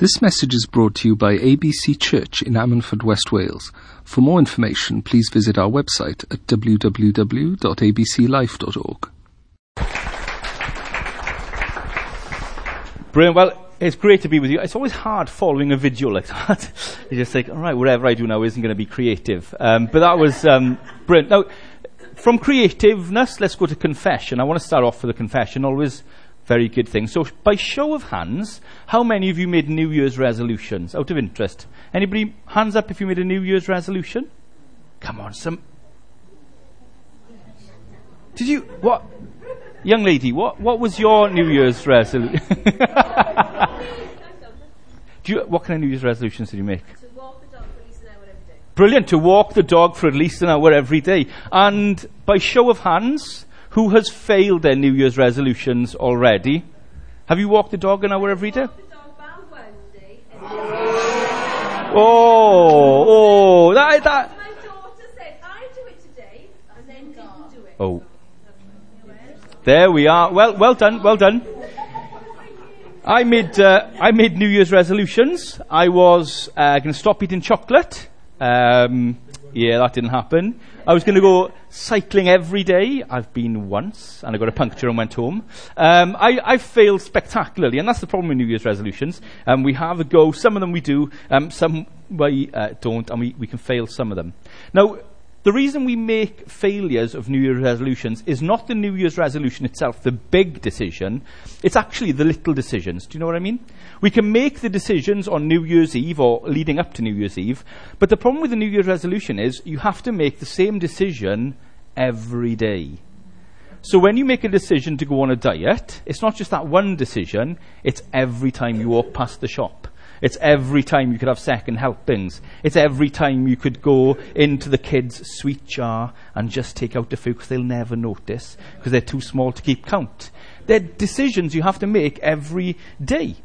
This message is brought to you by ABC Church in Ammanford, West Wales. For more information, please visit our website at www.abclife.org. Brilliant. Well, it's great to be with you. It's always hard following a video like that. you just think, all right, whatever I do now isn't going to be creative. Um, but that was um, brilliant. Now, from creativeness, let's go to confession. I want to start off with a confession. Always very good thing. So, by show of hands, how many of you made New Year's resolutions out of interest? Anybody, hands up if you made a New Year's resolution? Come on, some. Did you, what? Young lady, what, what was your New Year's resolution? Do you, what kind of New Year's resolutions did you make? To walk the dog for at least an hour every day. Brilliant, to walk the dog for at least an hour every day. And by show of hands, who has failed their New Year's resolutions already? Have you walked the dog an hour every day? Oh, oh, that, that. My daughter said, I do it today, and then didn't do it. Oh. There we are. Well, well done, well done. I made, uh, I made New Year's resolutions. I was uh, going to stop eating chocolate. Um, yeah, that didn't happen. I was going to go cycling every day. I've been once, and I got a puncture and went home. Um, I, I failed spectacularly, and that's the problem with New Year's resolutions. Um, we have a go. Some of them we do. Um, some we uh, don't, and we, we can fail some of them. Now, the reason we make failures of New Year's resolutions is not the New Year's resolution itself, the big decision. It's actually the little decisions. Do you know what I mean? We can make the decisions on New Year's Eve or leading up to New Year's Eve, but the problem with the New Year's resolution is you have to make the same decision every day. So when you make a decision to go on a diet, it's not just that one decision, it's every time you walk past the shop. It's every time you could have second helpings. It's every time you could go into the kids' sweet jar and just take out the food because they'll never notice because they're too small to keep count. They're decisions you have to make every day.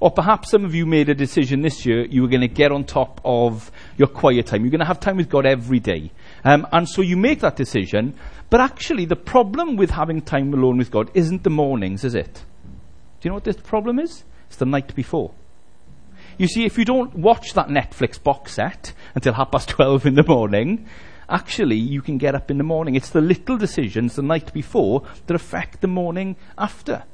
Or perhaps some of you made a decision this year you were going to get on top of your quiet time. You're going to have time with God every day. Um, and so you make that decision. But actually, the problem with having time alone with God isn't the mornings, is it? Do you know what the problem is? It's the night before. You see, if you don't watch that Netflix box set until half past 12 in the morning, actually you can get up in the morning. It's the little decisions the night before that affect the morning after.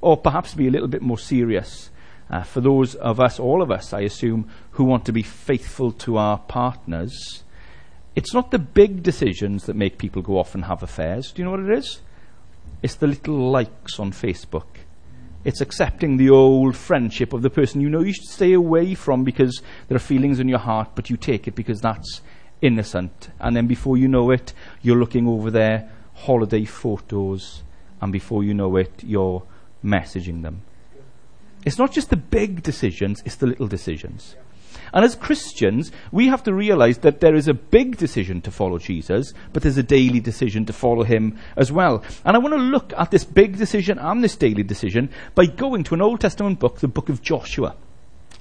Or perhaps be a little bit more serious. Uh, for those of us, all of us, I assume, who want to be faithful to our partners, it's not the big decisions that make people go off and have affairs. Do you know what it is? It's the little likes on Facebook it's accepting the old friendship of the person you know you should stay away from because there are feelings in your heart, but you take it because that's innocent. And then before you know it, you're looking over their holiday photos, and before you know it, you're messaging them. It's not just the big decisions, it's the little decisions. And as Christians, we have to realize that there is a big decision to follow Jesus, but there's a daily decision to follow him as well. And I want to look at this big decision and this daily decision by going to an Old Testament book, the book of Joshua.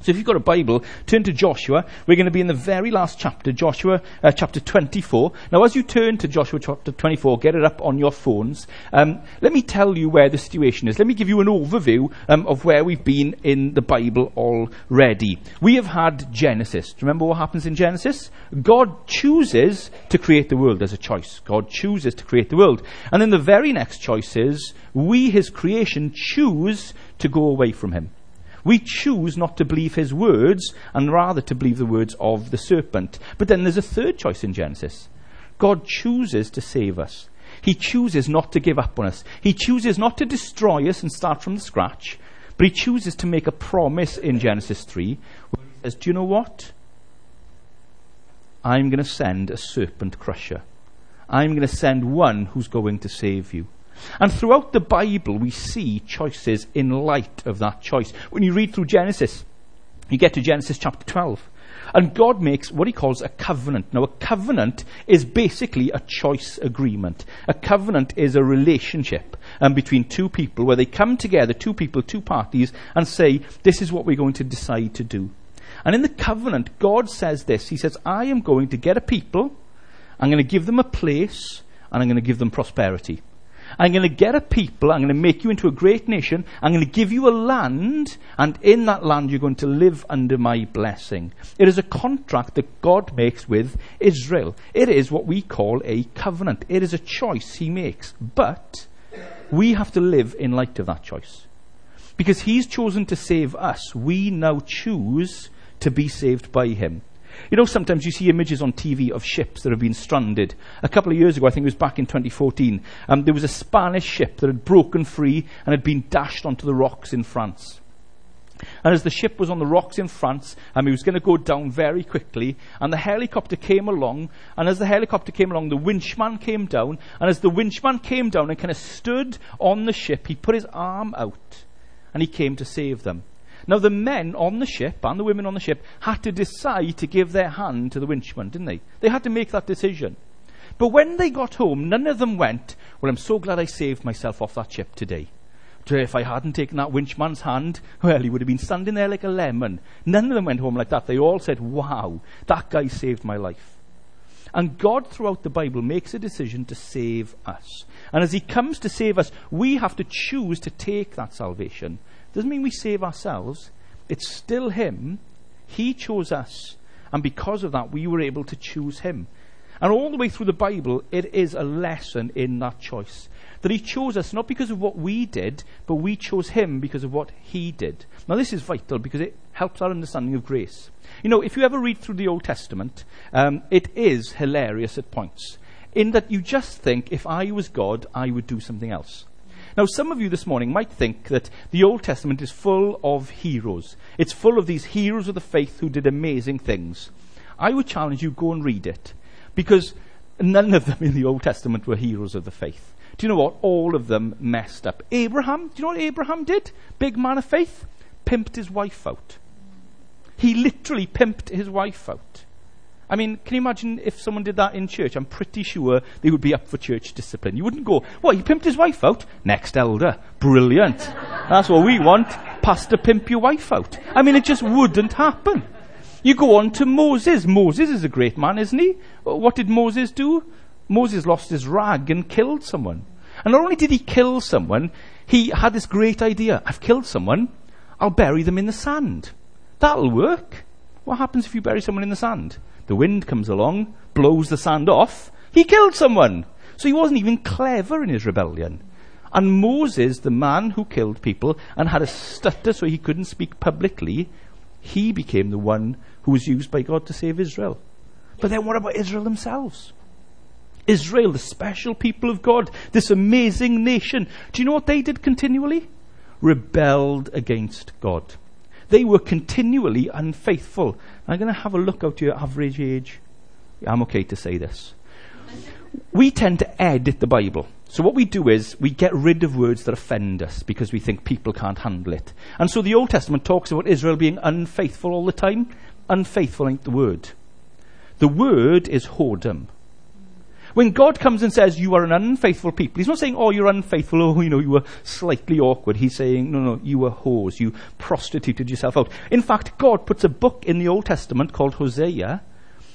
So if you've got a Bible, turn to Joshua. We're going to be in the very last chapter, Joshua uh, chapter 24. Now, as you turn to Joshua chapter 24, get it up on your phones. Um, let me tell you where the situation is. Let me give you an overview um, of where we've been in the Bible already. We have had Genesis. Do you remember what happens in Genesis? God chooses to create the world as a choice. God chooses to create the world. And then the very next choice is, we, his creation, choose to go away from him. We choose not to believe his words and rather to believe the words of the serpent. But then there's a third choice in Genesis. God chooses to save us. He chooses not to give up on us. He chooses not to destroy us and start from scratch, but he chooses to make a promise in Genesis 3 where he says, Do you know what? I'm going to send a serpent crusher. I'm going to send one who's going to save you. And throughout the Bible, we see choices in light of that choice. When you read through Genesis, you get to Genesis chapter 12. And God makes what he calls a covenant. Now, a covenant is basically a choice agreement. A covenant is a relationship um, between two people where they come together, two people, two parties, and say, This is what we're going to decide to do. And in the covenant, God says this He says, I am going to get a people, I'm going to give them a place, and I'm going to give them prosperity. I'm going to get a people, I'm going to make you into a great nation, I'm going to give you a land, and in that land you're going to live under my blessing. It is a contract that God makes with Israel. It is what we call a covenant. It is a choice he makes. But we have to live in light of that choice. Because he's chosen to save us, we now choose to be saved by him. You know, sometimes you see images on TV of ships that have been stranded. A couple of years ago, I think it was back in 2014, um, there was a Spanish ship that had broken free and had been dashed onto the rocks in France. And as the ship was on the rocks in France, um, it was going to go down very quickly, and the helicopter came along, and as the helicopter came along, the winchman came down, and as the winchman came down and kind of stood on the ship, he put his arm out, and he came to save them. Now, the men on the ship and the women on the ship had to decide to give their hand to the winchman, didn't they? They had to make that decision. But when they got home, none of them went, Well, I'm so glad I saved myself off that ship today. Uh, if I hadn't taken that winchman's hand, well, he would have been standing there like a lemon. None of them went home like that. They all said, Wow, that guy saved my life. And God, throughout the Bible, makes a decision to save us. And as He comes to save us, we have to choose to take that salvation doesn't mean we save ourselves. It's still Him. He chose us. And because of that, we were able to choose Him. And all the way through the Bible, it is a lesson in that choice. That He chose us not because of what we did, but we chose Him because of what He did. Now, this is vital because it helps our understanding of grace. You know, if you ever read through the Old Testament, um, it is hilarious at points. In that you just think, if I was God, I would do something else. Now, some of you this morning might think that the Old Testament is full of heroes. It's full of these heroes of the faith who did amazing things. I would challenge you, go and read it. Because none of them in the Old Testament were heroes of the faith. Do you know what? All of them messed up. Abraham, do you know what Abraham did? Big man of faith? Pimped his wife out. He literally pimped his wife out. I mean, can you imagine if someone did that in church? I'm pretty sure they would be up for church discipline. You wouldn't go, what, he pimped his wife out? Next elder. Brilliant. That's what we want. Pastor pimp your wife out. I mean, it just wouldn't happen. You go on to Moses. Moses is a great man, isn't he? What did Moses do? Moses lost his rag and killed someone. And not only did he kill someone, he had this great idea. I've killed someone. I'll bury them in the sand. That'll work. What happens if you bury someone in the sand? The wind comes along, blows the sand off. He killed someone. So he wasn't even clever in his rebellion. And Moses, the man who killed people and had a stutter so he couldn't speak publicly, he became the one who was used by God to save Israel. But then what about Israel themselves? Israel, the special people of God, this amazing nation. Do you know what they did continually? Rebelled against God. They were continually unfaithful. I'm going to have a look out your average age. I'm okay to say this. We tend to edit the Bible. So what we do is we get rid of words that offend us because we think people can't handle it. And so the Old Testament talks about Israel being unfaithful all the time. Unfaithful ain't the word. The word is whoredom. When God comes and says, you are an unfaithful people, He's not saying, oh, you're unfaithful, oh, you know, you were slightly awkward. He's saying, no, no, you were whores. You prostituted yourself out. In fact, God puts a book in the Old Testament called Hosea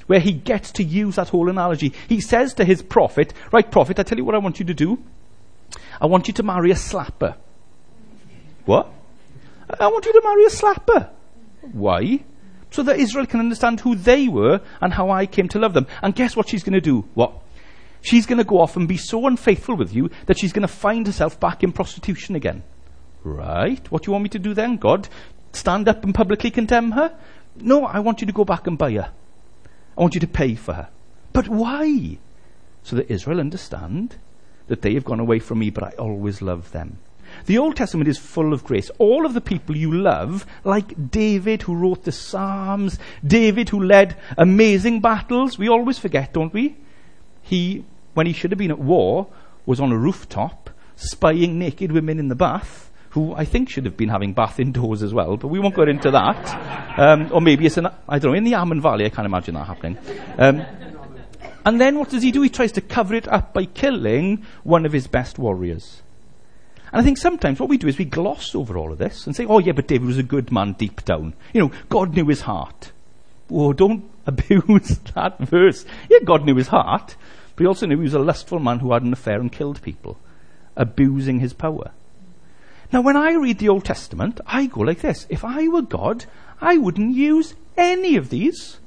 where he gets to use that whole analogy. He says to his prophet, right, prophet, I tell you what I want you to do. I want you to marry a slapper. What? I want you to marry a slapper. Why? So that Israel can understand who they were and how I came to love them. And guess what she's going to do? What? She's going to go off and be so unfaithful with you that she's going to find herself back in prostitution again. Right? What do you want me to do then, God? Stand up and publicly condemn her? No, I want you to go back and buy her. I want you to pay for her. But why? So that Israel understand that they have gone away from me, but I always love them. The Old Testament is full of grace. All of the people you love, like David who wrote the Psalms, David who led amazing battles, we always forget, don't we? He when he should have been at war, was on a rooftop spying naked women in the bath, who I think should have been having bath indoors as well, but we won't go into that. Um, or maybe it's in, I don't know, in the Amman Valley, I can't imagine that happening. Um, and then what does he do? He tries to cover it up by killing one of his best warriors. And I think sometimes what we do is we gloss over all of this and say, oh yeah, but David was a good man deep down. You know, God knew his heart. Oh, don't abuse that verse. Yeah, God knew his heart. But he also knew he was a lustful man who had an affair and killed people. abusing his power. Now, when I read the Old Testament, I go like this. If I were God, I wouldn't use any of these.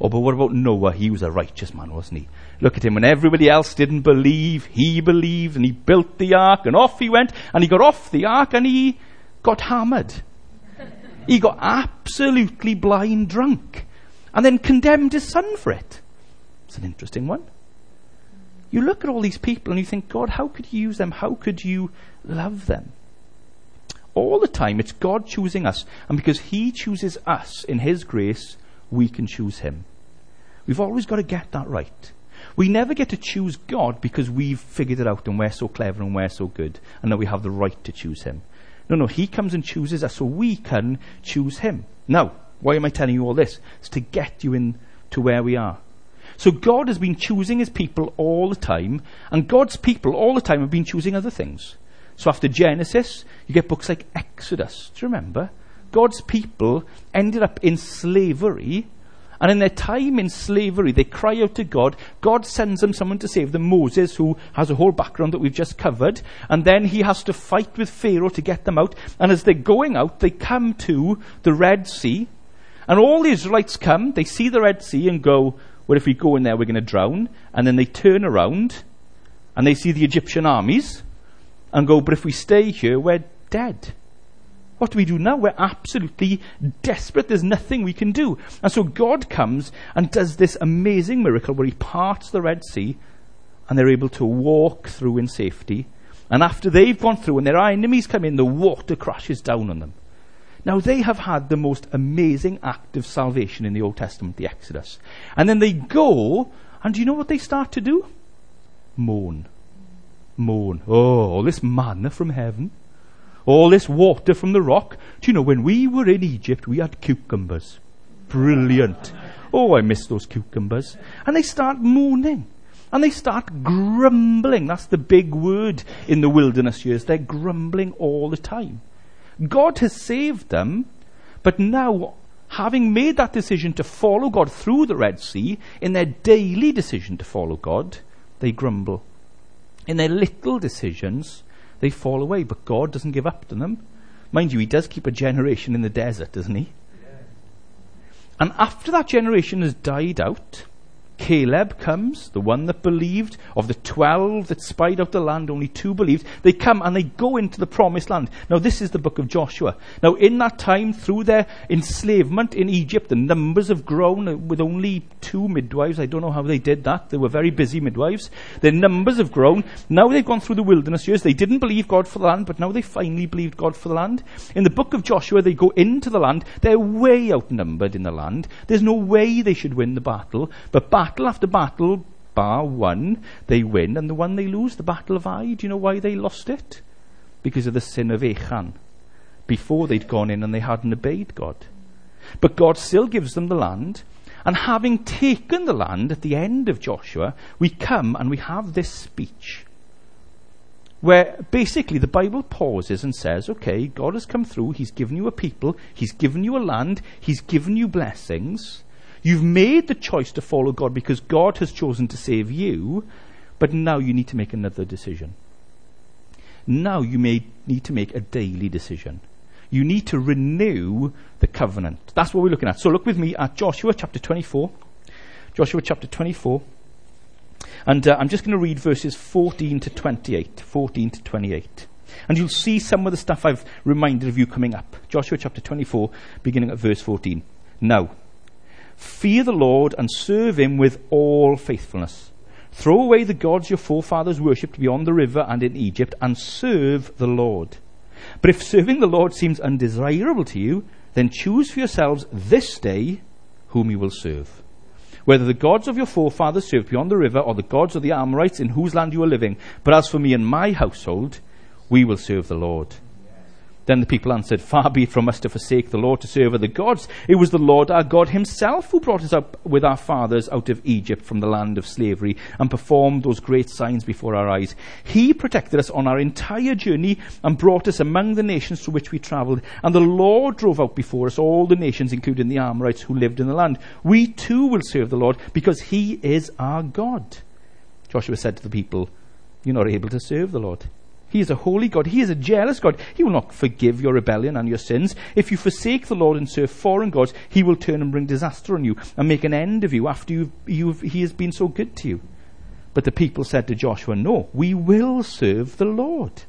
Oh, but what about Noah? He was a righteous man, wasn't he? Look at him. When everybody else didn't believe, he believed and he built the ark and off he went and he got off the ark and he got hammered. he got absolutely blind drunk and then condemned his son for it. It's an interesting one. You look at all these people and you think, God, how could you use them? How could you love them? All the time, it's God choosing us. And because He chooses us in His grace, we can choose Him. We've always got to get that right. We never get to choose God because we've figured it out and we're so clever and we're so good and that we have the right to choose Him. No, no, He comes and chooses us so we can choose Him. Now, why am I telling you all this? It's to get you in to where we are. So God has been choosing his people all the time, and God's people all the time have been choosing other things. So after Genesis, you get books like Exodus. Do you remember? God's people ended up in slavery, and in their time in slavery, they cry out to God. God sends them someone to save them, Moses, who has a whole background that we've just covered. And then he has to fight with Pharaoh to get them out. And as they're going out, they come to the Red Sea. And all the Israelites come, they see the Red Sea and go, well, if we go in there, we're going to drown. And then they turn around and they see the Egyptian armies and go, but if we stay here, we're dead. What do we do now? We're absolutely desperate. There's nothing we can do. And so God comes and does this amazing miracle where he parts the Red Sea and they're able to walk through in safety. And after they've gone through and their enemies come in, the water crashes down on them. Now, they have had the most amazing act of salvation in the Old Testament, the Exodus. And then they go, and do you know what they start to do? Moan. Moan. Oh, all this manna from heaven. All this water from the rock. Do you know, when we were in Egypt, we had cucumbers. Brilliant. Oh, I miss those cucumbers. And they start moaning. And they start grumbling. That's the big word in the wilderness years. They're grumbling all the time. God has saved them, but now, having made that decision to follow God through the Red Sea, in their daily decision to follow God, they grumble. In their little decisions, they fall away, but God doesn't give up to them. Mind you, He does keep a generation in the desert, doesn't He? And after that generation has died out, Caleb comes, the one that believed. Of the twelve that spied out the land, only two believed. They come and they go into the promised land. Now, this is the book of Joshua. Now, in that time, through their enslavement in Egypt, the numbers have grown with only two midwives. I don't know how they did that. They were very busy midwives. Their numbers have grown. Now they've gone through the wilderness years. They didn't believe God for the land, but now they finally believed God for the land. In the book of Joshua, they go into the land. They're way outnumbered in the land. There's no way they should win the battle, but back battle after battle, bar one, they win, and the one they lose, the Battle of Ai, do you know why they lost it? Because of the sin of Achan. Before they'd gone in and they hadn't obeyed God. But God still gives them the land, and having taken the land at the end of Joshua, we come and we have this speech. Where basically the Bible pauses and says, okay, God has come through, He's given you a people, He's given you a land, He's given you blessings. You've made the choice to follow God because God has chosen to save you, but now you need to make another decision. Now you may need to make a daily decision. You need to renew the covenant. That's what we're looking at. So look with me at Joshua chapter 24. Joshua chapter 24. And uh, I'm just going to read verses 14 to 28. 14 to 28. And you'll see some of the stuff I've reminded of you coming up. Joshua chapter 24, beginning at verse 14. Now, Fear the Lord and serve him with all faithfulness. Throw away the gods your forefathers worshipped beyond the river and in Egypt and serve the Lord. But if serving the Lord seems undesirable to you, then choose for yourselves this day whom you will serve. Whether the gods of your forefathers served beyond the river or the gods of the Amorites in whose land you are living. But as for me and my household, we will serve the Lord. Then the people answered, Far be it from us to forsake the Lord to serve other gods. It was the Lord our God himself who brought us up with our fathers out of Egypt from the land of slavery and performed those great signs before our eyes. He protected us on our entire journey and brought us among the nations through which we travelled. And the Lord drove out before us all the nations, including the Amorites who lived in the land. We too will serve the Lord because he is our God. Joshua said to the people, You're not able to serve the Lord. He is a holy God. He is a jealous God. He will not forgive your rebellion and your sins. If you forsake the Lord and serve foreign gods, he will turn and bring disaster on you and make an end of you after you've, you've, he has been so good to you. But the people said to Joshua, No, we will serve the Lord.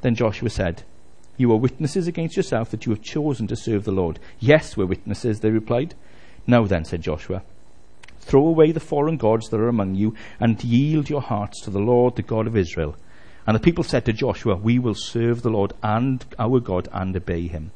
Then Joshua said, You are witnesses against yourself that you have chosen to serve the Lord. Yes, we're witnesses, they replied. Now then, said Joshua, throw away the foreign gods that are among you and yield your hearts to the Lord, the God of Israel. And the people said to Joshua, We will serve the Lord and our God and obey him.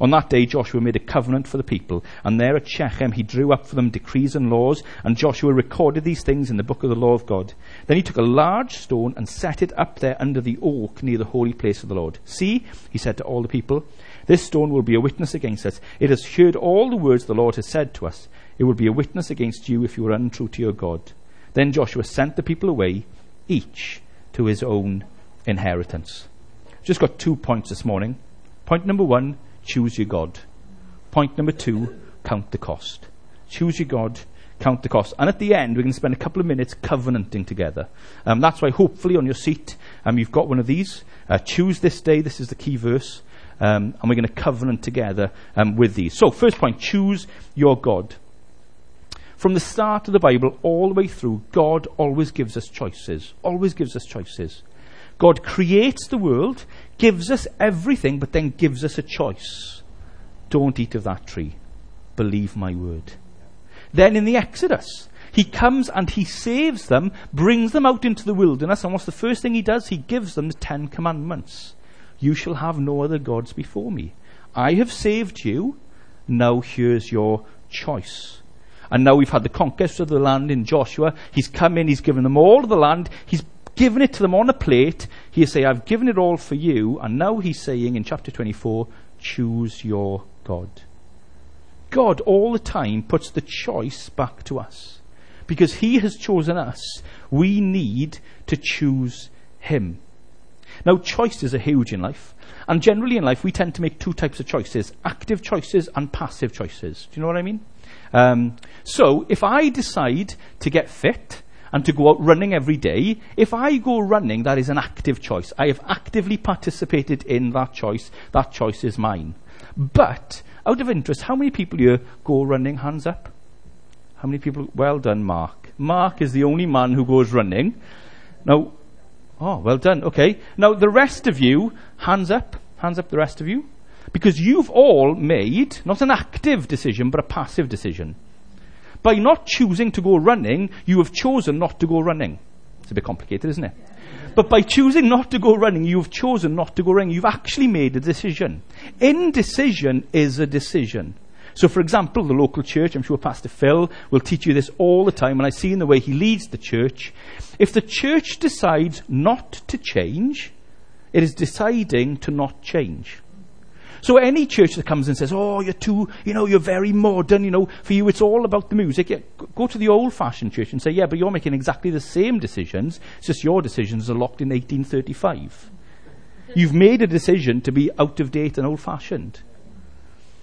On that day, Joshua made a covenant for the people, and there at Shechem he drew up for them decrees and laws, and Joshua recorded these things in the book of the law of God. Then he took a large stone and set it up there under the oak near the holy place of the Lord. See, he said to all the people, this stone will be a witness against us. It has heard all the words the Lord has said to us. It will be a witness against you if you are untrue to your God. Then Joshua sent the people away, each to his own inheritance. Just got two points this morning. Point number one, choose your God. Point number two, count the cost. Choose your God, count the cost. And at the end, we're going to spend a couple of minutes covenanting together. Um, that's why, hopefully, on your seat, um, you've got one of these. Uh, choose this day. This is the key verse. Um, and we're going to covenant together um, with these. So, first point choose your God. From the start of the Bible all the way through, God always gives us choices. Always gives us choices. God creates the world, gives us everything, but then gives us a choice. Don't eat of that tree. Believe my word. Then in the Exodus, he comes and he saves them, brings them out into the wilderness, and what's the first thing he does? He gives them the Ten Commandments. You shall have no other gods before me. I have saved you. Now here's your choice. And now we've had the conquest of the land in Joshua. He's come in, he's given them all of the land. He's given it to them on a plate. He say, I've given it all for you. And now he's saying in chapter 24, choose your God. God all the time puts the choice back to us. Because he has chosen us, we need to choose him. Now, choices are huge in life. And generally in life, we tend to make two types of choices active choices and passive choices. Do you know what I mean? Um, so, if I decide to get fit and to go out running every day, if I go running, that is an active choice. I have actively participated in that choice. That choice is mine. But, out of interest, how many people here go running? Hands up. How many people? Well done, Mark. Mark is the only man who goes running. Now, oh, well done. Okay. Now, the rest of you, hands up. Hands up, the rest of you. Because you've all made not an active decision, but a passive decision. By not choosing to go running, you have chosen not to go running. It's a bit complicated, isn't it? But by choosing not to go running, you've chosen not to go running. You've actually made a decision. Indecision is a decision. So, for example, the local church, I'm sure Pastor Phil will teach you this all the time, and I see in the way he leads the church. If the church decides not to change, it is deciding to not change. So any church that comes and says, oh, you're too, you know, you're very modern, you know, for you it's all about the music, yeah, go to the old-fashioned church and say, yeah, but you're making exactly the same decisions, it's just your decisions are locked in 1835. You've made a decision to be out of date and old-fashioned.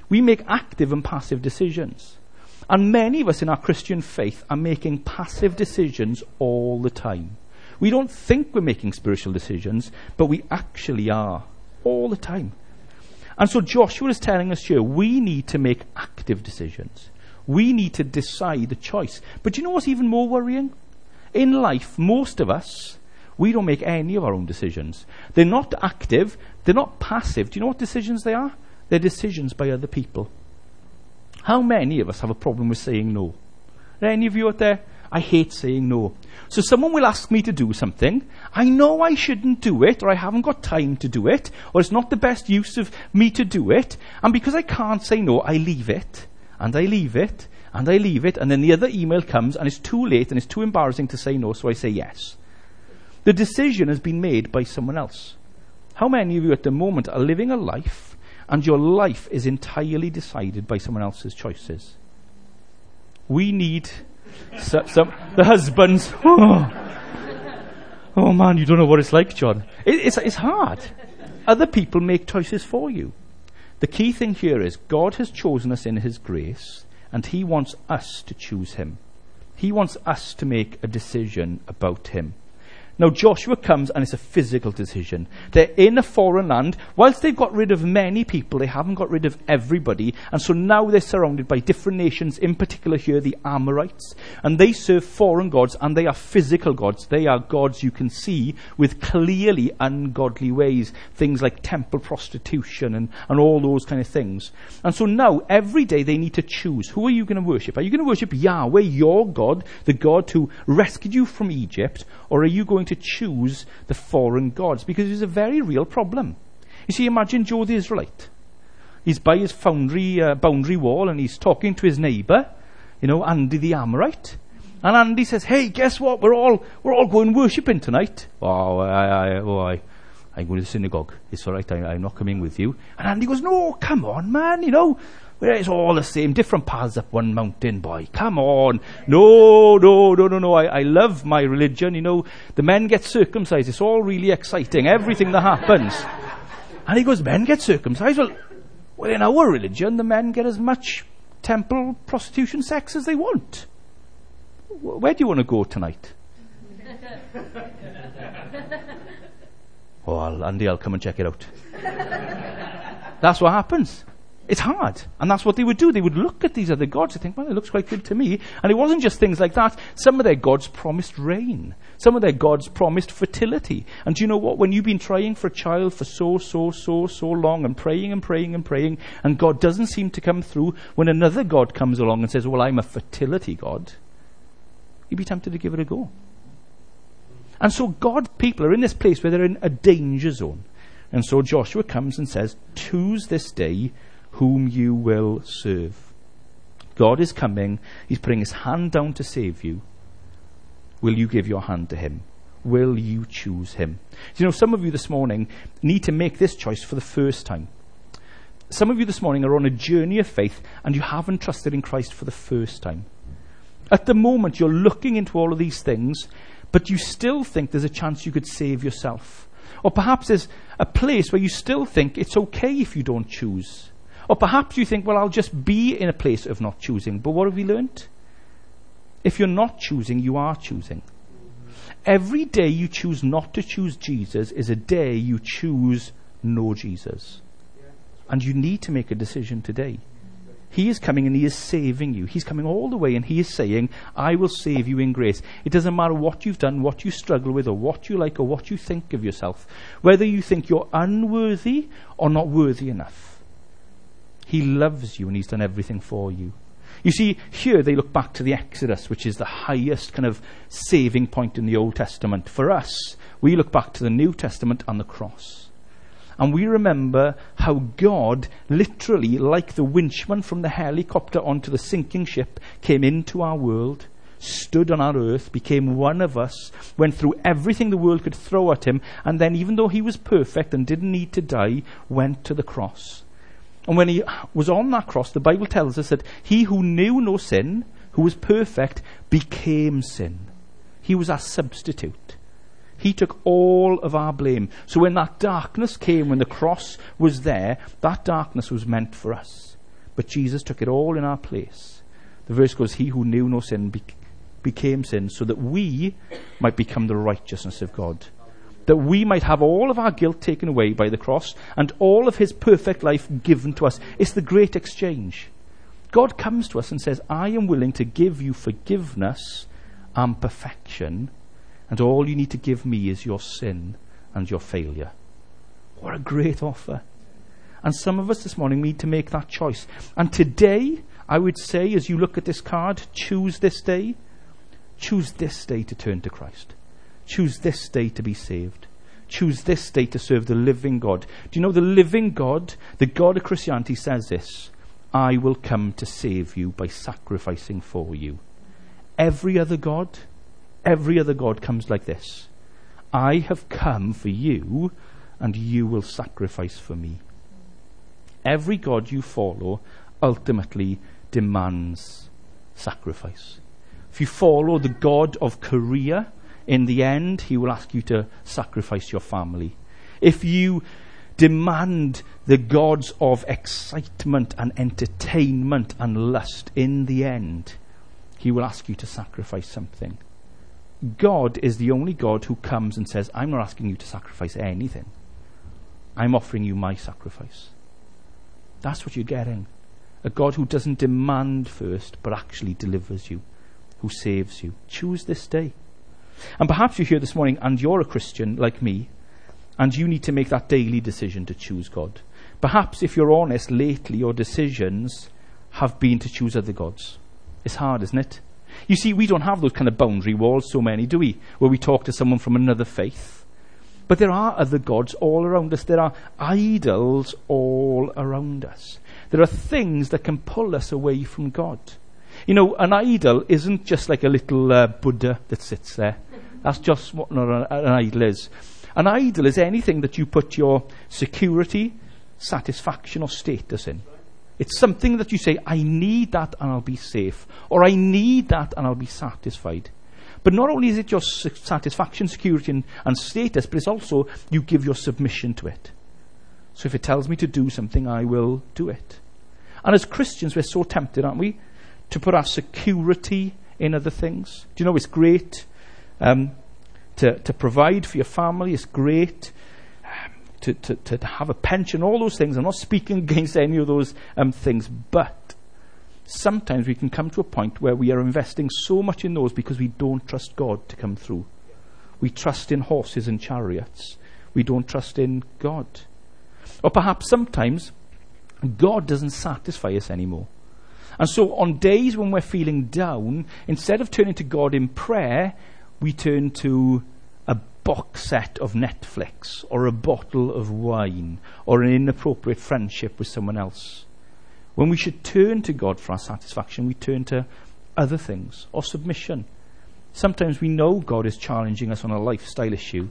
We make active and passive decisions. And many of us in our Christian faith are making passive decisions all the time. We don't think we're making spiritual decisions, but we actually are all the time. And so Joshua is telling us here we need to make active decisions. We need to decide the choice. But you know what's even more worrying? In life, most of us, we don't make any of our own decisions. They're not active, they're not passive. Do you know what decisions they are? They're decisions by other people. How many of us have a problem with saying no? Are any of you out there? I hate saying no. So someone will ask me to do something. I know I shouldn't do it, or I haven't got time to do it, or it's not the best use of me to do it. And because I can't say no, I leave it, and I leave it, and I leave it, and then the other email comes, and it's too late, and it's too embarrassing to say no, so I say yes. The decision has been made by someone else. How many of you at the moment are living a life, and your life is entirely decided by someone else's choices? We need so, some, the husbands, oh, oh man, you don't know what it's like, John. It, it's, it's hard. Other people make choices for you. The key thing here is God has chosen us in His grace, and He wants us to choose Him. He wants us to make a decision about Him. Now Joshua comes and it's a physical decision. They're in a foreign land. Whilst they've got rid of many people, they haven't got rid of everybody. And so now they're surrounded by different nations, in particular here the Amorites. And they serve foreign gods and they are physical gods. They are gods you can see with clearly ungodly ways. Things like temple prostitution and, and all those kind of things. And so now every day they need to choose. Who are you going to worship? Are you going to worship Yahweh, your God, the God who rescued you from Egypt? Or are you going to choose the foreign gods? Because it's a very real problem. You see, imagine Joe the Israelite. He's by his foundry, uh, boundary wall and he's talking to his neighbour, you know, Andy the Amorite. And Andy says, hey, guess what? We're all, we're all going worshipping tonight. Oh, I, I, oh, I, I'm going to the synagogue. It's all right. I, I'm not coming with you. And Andy goes, no, come on, man. You know, it's all the same, different paths up one mountain, boy. Come on. No, no, no, no, no. I, I love my religion. You know, the men get circumcised. It's all really exciting. Everything that happens. And he goes, men get circumcised? Well, well, in our religion, the men get as much temple prostitution sex as they want. Where do you want to go tonight? oh, I'll, Andy, I'll come and check it out. That's what happens. It's hard. And that's what they would do. They would look at these other gods and think, well, it looks quite good to me. And it wasn't just things like that. Some of their gods promised rain. Some of their gods promised fertility. And do you know what? When you've been trying for a child for so, so, so, so long and praying and praying and praying, and God doesn't seem to come through, when another God comes along and says, well, I'm a fertility God, you'd be tempted to give it a go. And so God, people are in this place where they're in a danger zone. And so Joshua comes and says, choose this day whom you will serve. God is coming. He's putting his hand down to save you. Will you give your hand to him? Will you choose him? You know, some of you this morning need to make this choice for the first time. Some of you this morning are on a journey of faith and you haven't trusted in Christ for the first time. At the moment, you're looking into all of these things, but you still think there's a chance you could save yourself. Or perhaps there's a place where you still think it's okay if you don't choose. Or perhaps you think, well, I'll just be in a place of not choosing. But what have we learnt? If you're not choosing, you are choosing. Every day you choose not to choose Jesus is a day you choose no Jesus. And you need to make a decision today. He is coming and He is saving you. He's coming all the way and He is saying, I will save you in grace. It doesn't matter what you've done, what you struggle with, or what you like, or what you think of yourself. Whether you think you're unworthy or not worthy enough. He loves you and He's done everything for you. You see, here they look back to the Exodus, which is the highest kind of saving point in the Old Testament. For us, we look back to the New Testament and the cross. And we remember how God, literally, like the winchman from the helicopter onto the sinking ship, came into our world, stood on our earth, became one of us, went through everything the world could throw at him, and then, even though he was perfect and didn't need to die, went to the cross and when he was on that cross, the Bible tells us that he who knew no sin, who was perfect, became sin. He was our substitute. He took all of our blame. So when that darkness came, when the cross was there, that darkness was meant for us. But Jesus took it all in our place. The verse goes, He who knew no sin be- became sin, so that we might become the righteousness of God that we might have all of our guilt taken away by the cross and all of his perfect life given to us. It's the great exchange. God comes to us and says, I am willing to give you forgiveness and perfection, and all you need to give me is your sin and your failure. What a great offer. And some of us this morning need to make that choice. And today, I would say, as you look at this card, choose this day. Choose this day to turn to Christ. Choose this day to be saved. Choose this day to serve the living God. Do you know the living God, the God of Christianity, says this I will come to save you by sacrificing for you. Every other God, every other God comes like this I have come for you, and you will sacrifice for me. Every God you follow ultimately demands sacrifice. If you follow the God of career, in the end, he will ask you to sacrifice your family. If you demand the gods of excitement and entertainment and lust, in the end, he will ask you to sacrifice something. God is the only God who comes and says, I'm not asking you to sacrifice anything. I'm offering you my sacrifice. That's what you're getting. A God who doesn't demand first, but actually delivers you, who saves you. Choose this day. And perhaps you're here this morning and you're a Christian like me, and you need to make that daily decision to choose God. Perhaps, if you're honest, lately your decisions have been to choose other gods. It's hard, isn't it? You see, we don't have those kind of boundary walls, so many, do we? Where we talk to someone from another faith. But there are other gods all around us. There are idols all around us. There are things that can pull us away from God. You know, an idol isn't just like a little uh, Buddha that sits there. That's just what an, idol is. An idol is anything that you put your security, satisfaction, or status in. It's something that you say, I need that and I'll be safe. Or I need that and I'll be satisfied. But not only is it your satisfaction, security, and, and status, but it's also you give your submission to it. So if it tells me to do something, I will do it. And as Christians, we're so tempted, aren't we, to put our security in other things. Do you know it's great um, to, to provide for your family? is great to, to, to have a pension, all those things. I'm not speaking against any of those um, things, but sometimes we can come to a point where we are investing so much in those because we don't trust God to come through. We trust in horses and chariots. We don't trust in God. Or perhaps sometimes God doesn't satisfy us anymore. And so on days when we're feeling down, instead of turning to God in prayer, we turn to a box set of Netflix or a bottle of wine or an inappropriate friendship with someone else. When we should turn to God for our satisfaction, we turn to other things or submission. Sometimes we know God is challenging us on a lifestyle issue,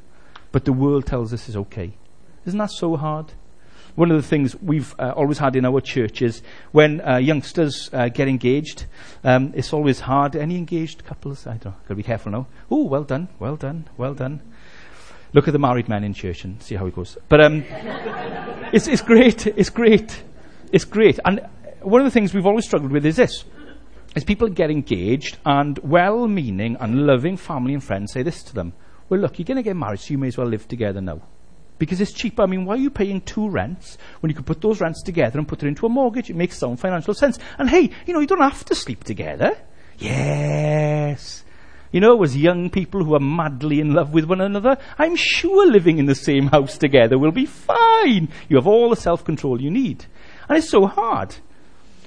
but the world tells us it's okay. Isn't that so hard? One of the things we've uh, always had in our church is when uh, youngsters uh, get engaged, um, it's always hard. Any engaged couples? I don't know. Got to be careful now. Oh, well done, well done, well done. Look at the married men in church and see how it goes. But um, it's, it's great. It's great. It's great. And one of the things we've always struggled with is this. Is people get engaged and well-meaning and loving family and friends say this to them. Well, look, you're going to get married, so you may as well live together now. Because it's cheaper. I mean, why are you paying two rents when you could put those rents together and put it into a mortgage? It makes some financial sense. And hey, you know, you don't have to sleep together. Yes. You know, as young people who are madly in love with one another, I'm sure living in the same house together will be fine. You have all the self-control you need. And it's so hard.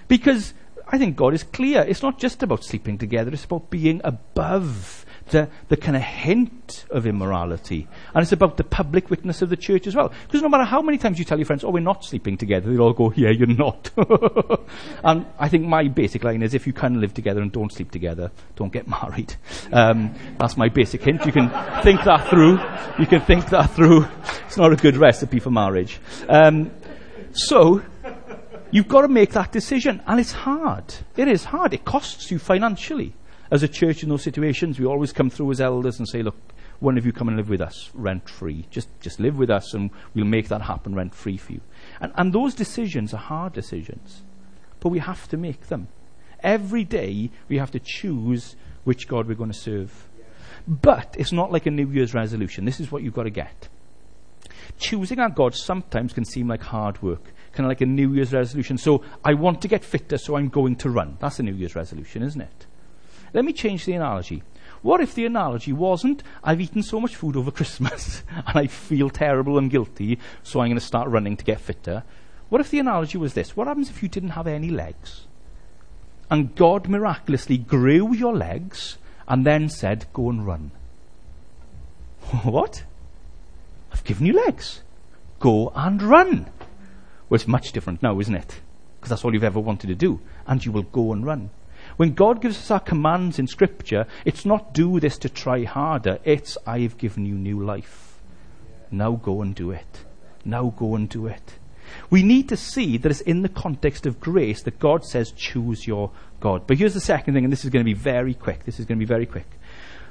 Because I think God is clear. It's not just about sleeping together, it's about being above the, the kind of hint of immorality. And it's about the public witness of the church as well. Because no matter how many times you tell your friends, oh, we're not sleeping together, they'll all go, yeah, you're not. and I think my basic line is if you can live together and don't sleep together, don't get married. Um, that's my basic hint. You can think that through. You can think that through. It's not a good recipe for marriage. Um, so, You've got to make that decision, and it's hard. It is hard. It costs you financially as a church in those situations, we always come through as elders and say, look, one of you come and live with us rent free. Just, just live with us and we'll make that happen rent free for you. And, and those decisions are hard decisions, but we have to make them. Every day we have to choose which God we're going to serve. But it's not like a New Year's resolution. This is what you've got to get. Choosing our God sometimes can seem like hard work, kind of like a New Year's resolution. So I want to get fitter, so I'm going to run. That's a New Year's resolution, isn't it? Let me change the analogy. What if the analogy wasn't, I've eaten so much food over Christmas and I feel terrible and guilty, so I'm going to start running to get fitter? What if the analogy was this? What happens if you didn't have any legs? And God miraculously grew your legs and then said, Go and run. what? I've given you legs. Go and run. Well, it's much different now, isn't it? Because that's all you've ever wanted to do. And you will go and run. When God gives us our commands in Scripture, it's not do this to try harder. It's I've given you new life. Now go and do it. Now go and do it. We need to see that it's in the context of grace that God says, choose your God. But here's the second thing, and this is going to be very quick. This is going to be very quick.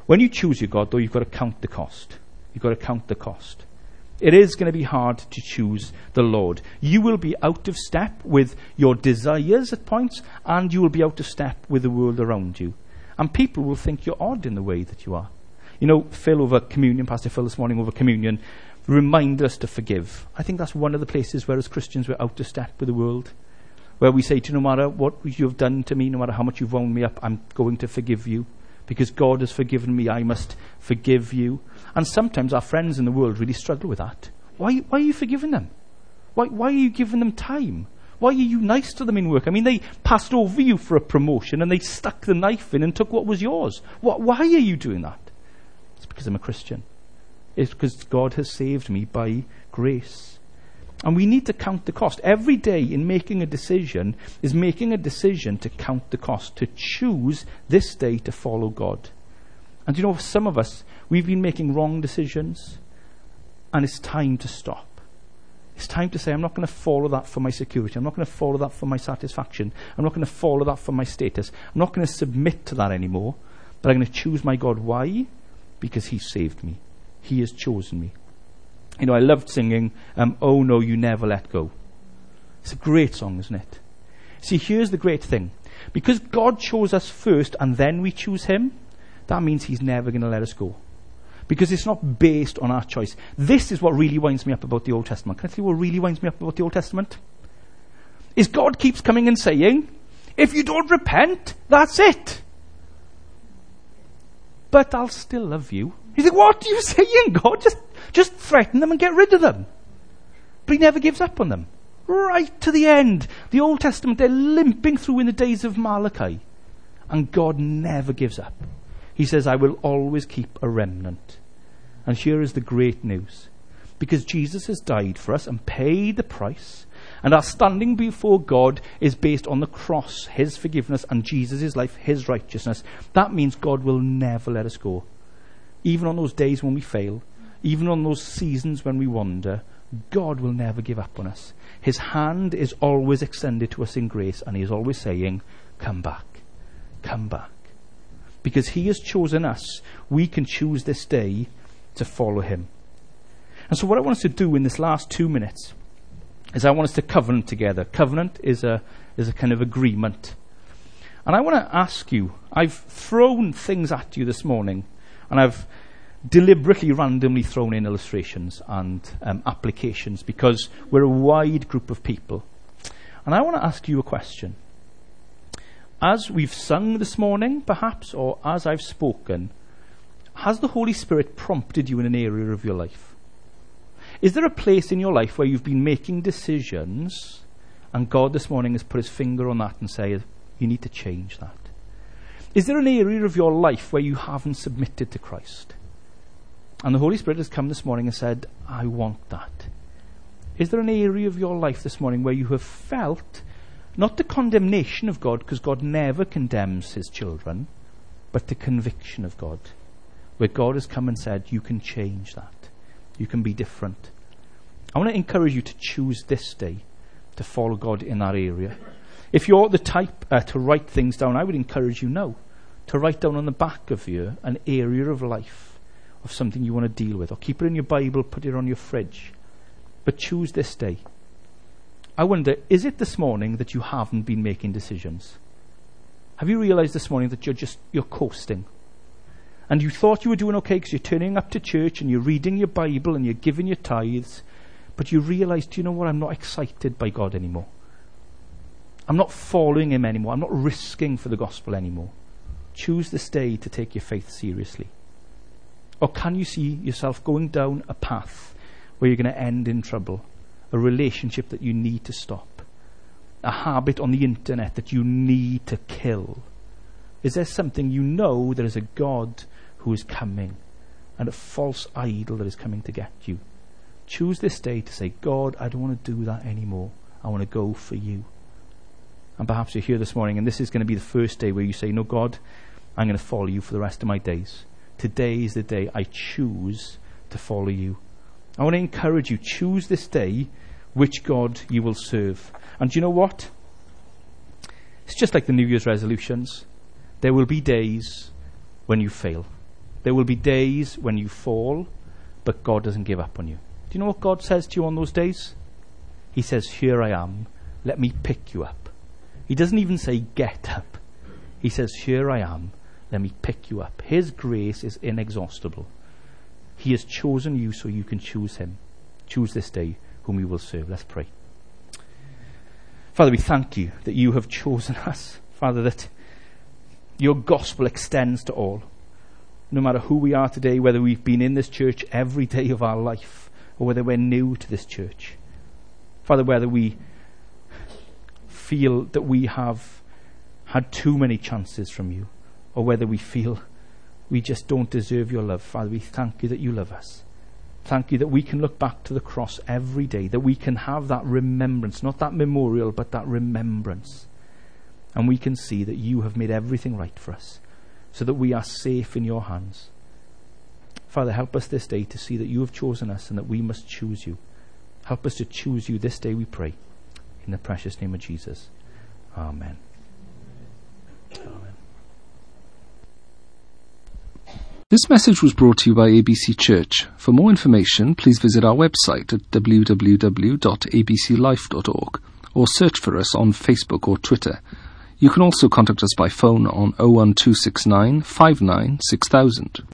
When you choose your God, though, you've got to count the cost. You've got to count the cost. It is going to be hard to choose the Lord. You will be out of step with your desires at points, and you will be out of step with the world around you. And people will think you're odd in the way that you are. You know, Phil over communion, Pastor Phil this morning over communion, reminded us to forgive. I think that's one of the places where as Christians we're out of step with the world. Where we say to no matter what you've done to me, no matter how much you've wound me up, I'm going to forgive you. Because God has forgiven me, I must forgive you. And sometimes our friends in the world really struggle with that. Why, why are you forgiving them? Why, why are you giving them time? Why are you nice to them in work? I mean, they passed over you for a promotion and they stuck the knife in and took what was yours. What, why are you doing that? It's because I'm a Christian. It's because God has saved me by grace. And we need to count the cost. Every day in making a decision is making a decision to count the cost, to choose this day to follow God. And you know, for some of us, we've been making wrong decisions, and it's time to stop. It's time to say, I'm not going to follow that for my security. I'm not going to follow that for my satisfaction. I'm not going to follow that for my status. I'm not going to submit to that anymore. But I'm going to choose my God. Why? Because He saved me. He has chosen me. You know, I loved singing, um, Oh No, You Never Let Go. It's a great song, isn't it? See, here's the great thing. Because God chose us first and then we choose Him, that means He's never going to let us go because it's not based on our choice. This is what really winds me up about the Old Testament. Can I tell you what really winds me up about the Old Testament? Is God keeps coming and saying, if you don't repent, that's it. But I'll still love you. You think, what are you saying, God? Just, just threaten them and get rid of them. But he never gives up on them. Right to the end. The Old Testament, they're limping through in the days of Malachi. And God never gives up. He says, I will always keep a remnant. And here is the great news. Because Jesus has died for us and paid the price, and our standing before God is based on the cross, His forgiveness, and Jesus' life, His righteousness. That means God will never let us go. Even on those days when we fail, even on those seasons when we wander, God will never give up on us. His hand is always extended to us in grace, and He is always saying, Come back, come back because He has chosen us, we can choose this day to follow Him. And so, what I want us to do in this last two minutes is I want us to covenant together. Covenant is a, is a kind of agreement. And I want to ask you I've thrown things at you this morning, and I've deliberately randomly thrown in illustrations and um, applications because we're a wide group of people. And I want to ask you a question as we've sung this morning, perhaps, or as I've spoken, has the Holy Spirit prompted you in an area of your life? Is there a place in your life where you've been making decisions and God this morning has put his finger on that and said, you need to change that? Is there an area of your life where you haven't submitted to Christ? And the Holy Spirit has come this morning and said, I want that. Is there an area of your life this morning where you have felt not the condemnation of God, because God never condemns his children, but the conviction of God, where God has come and said, You can change that. You can be different. I want to encourage you to choose this day to follow God in that area. If you're the type uh, to write things down, I would encourage you now to write down on the back of you an area of life of something you want to deal with, or keep it in your Bible, put it on your fridge. But choose this day. I wonder, is it this morning that you haven't been making decisions? Have you realized this morning that you're just, you're coasting? And you thought you were doing okay because you're turning up to church and you're reading your Bible and you're giving your tithes, but you realized, do you know what, I'm not excited by God anymore. I'm not following Him anymore. I'm not risking for the gospel anymore. Choose this day to take your faith seriously. Or can you see yourself going down a path where you're going to end in trouble? A relationship that you need to stop, a habit on the internet that you need to kill? Is there something you know there is a God who is coming and a false idol that is coming to get you? Choose this day to say, God, I don't want to do that anymore. I want to go for you. And perhaps you're here this morning and this is going to be the first day where you say, No, God, I'm going to follow you for the rest of my days. Today is the day I choose to follow you. I want to encourage you, choose this day which God you will serve. And do you know what? It's just like the New Year's resolutions. There will be days when you fail. There will be days when you fall, but God doesn't give up on you. Do you know what God says to you on those days? He says, Here I am. Let me pick you up. He doesn't even say, Get up. He says, Here I am. let me pick you up. His grace is inexhaustible. He has chosen you so you can choose him. Choose this day whom you will serve. Let's pray. Father, we thank you that you have chosen us. Father, that your gospel extends to all. No matter who we are today, whether we've been in this church every day of our life, or whether we're new to this church. Father, whether we feel that we have had too many chances from you, or whether we feel we just don't deserve your love. Father, we thank you that you love us. Thank you that we can look back to the cross every day, that we can have that remembrance, not that memorial, but that remembrance. And we can see that you have made everything right for us, so that we are safe in your hands. Father, help us this day to see that you have chosen us and that we must choose you. Help us to choose you this day, we pray. In the precious name of Jesus. Amen. Amen. This message was brought to you by ABC Church. For more information, please visit our website at www.abclife.org or search for us on Facebook or Twitter. You can also contact us by phone on 01269 596000.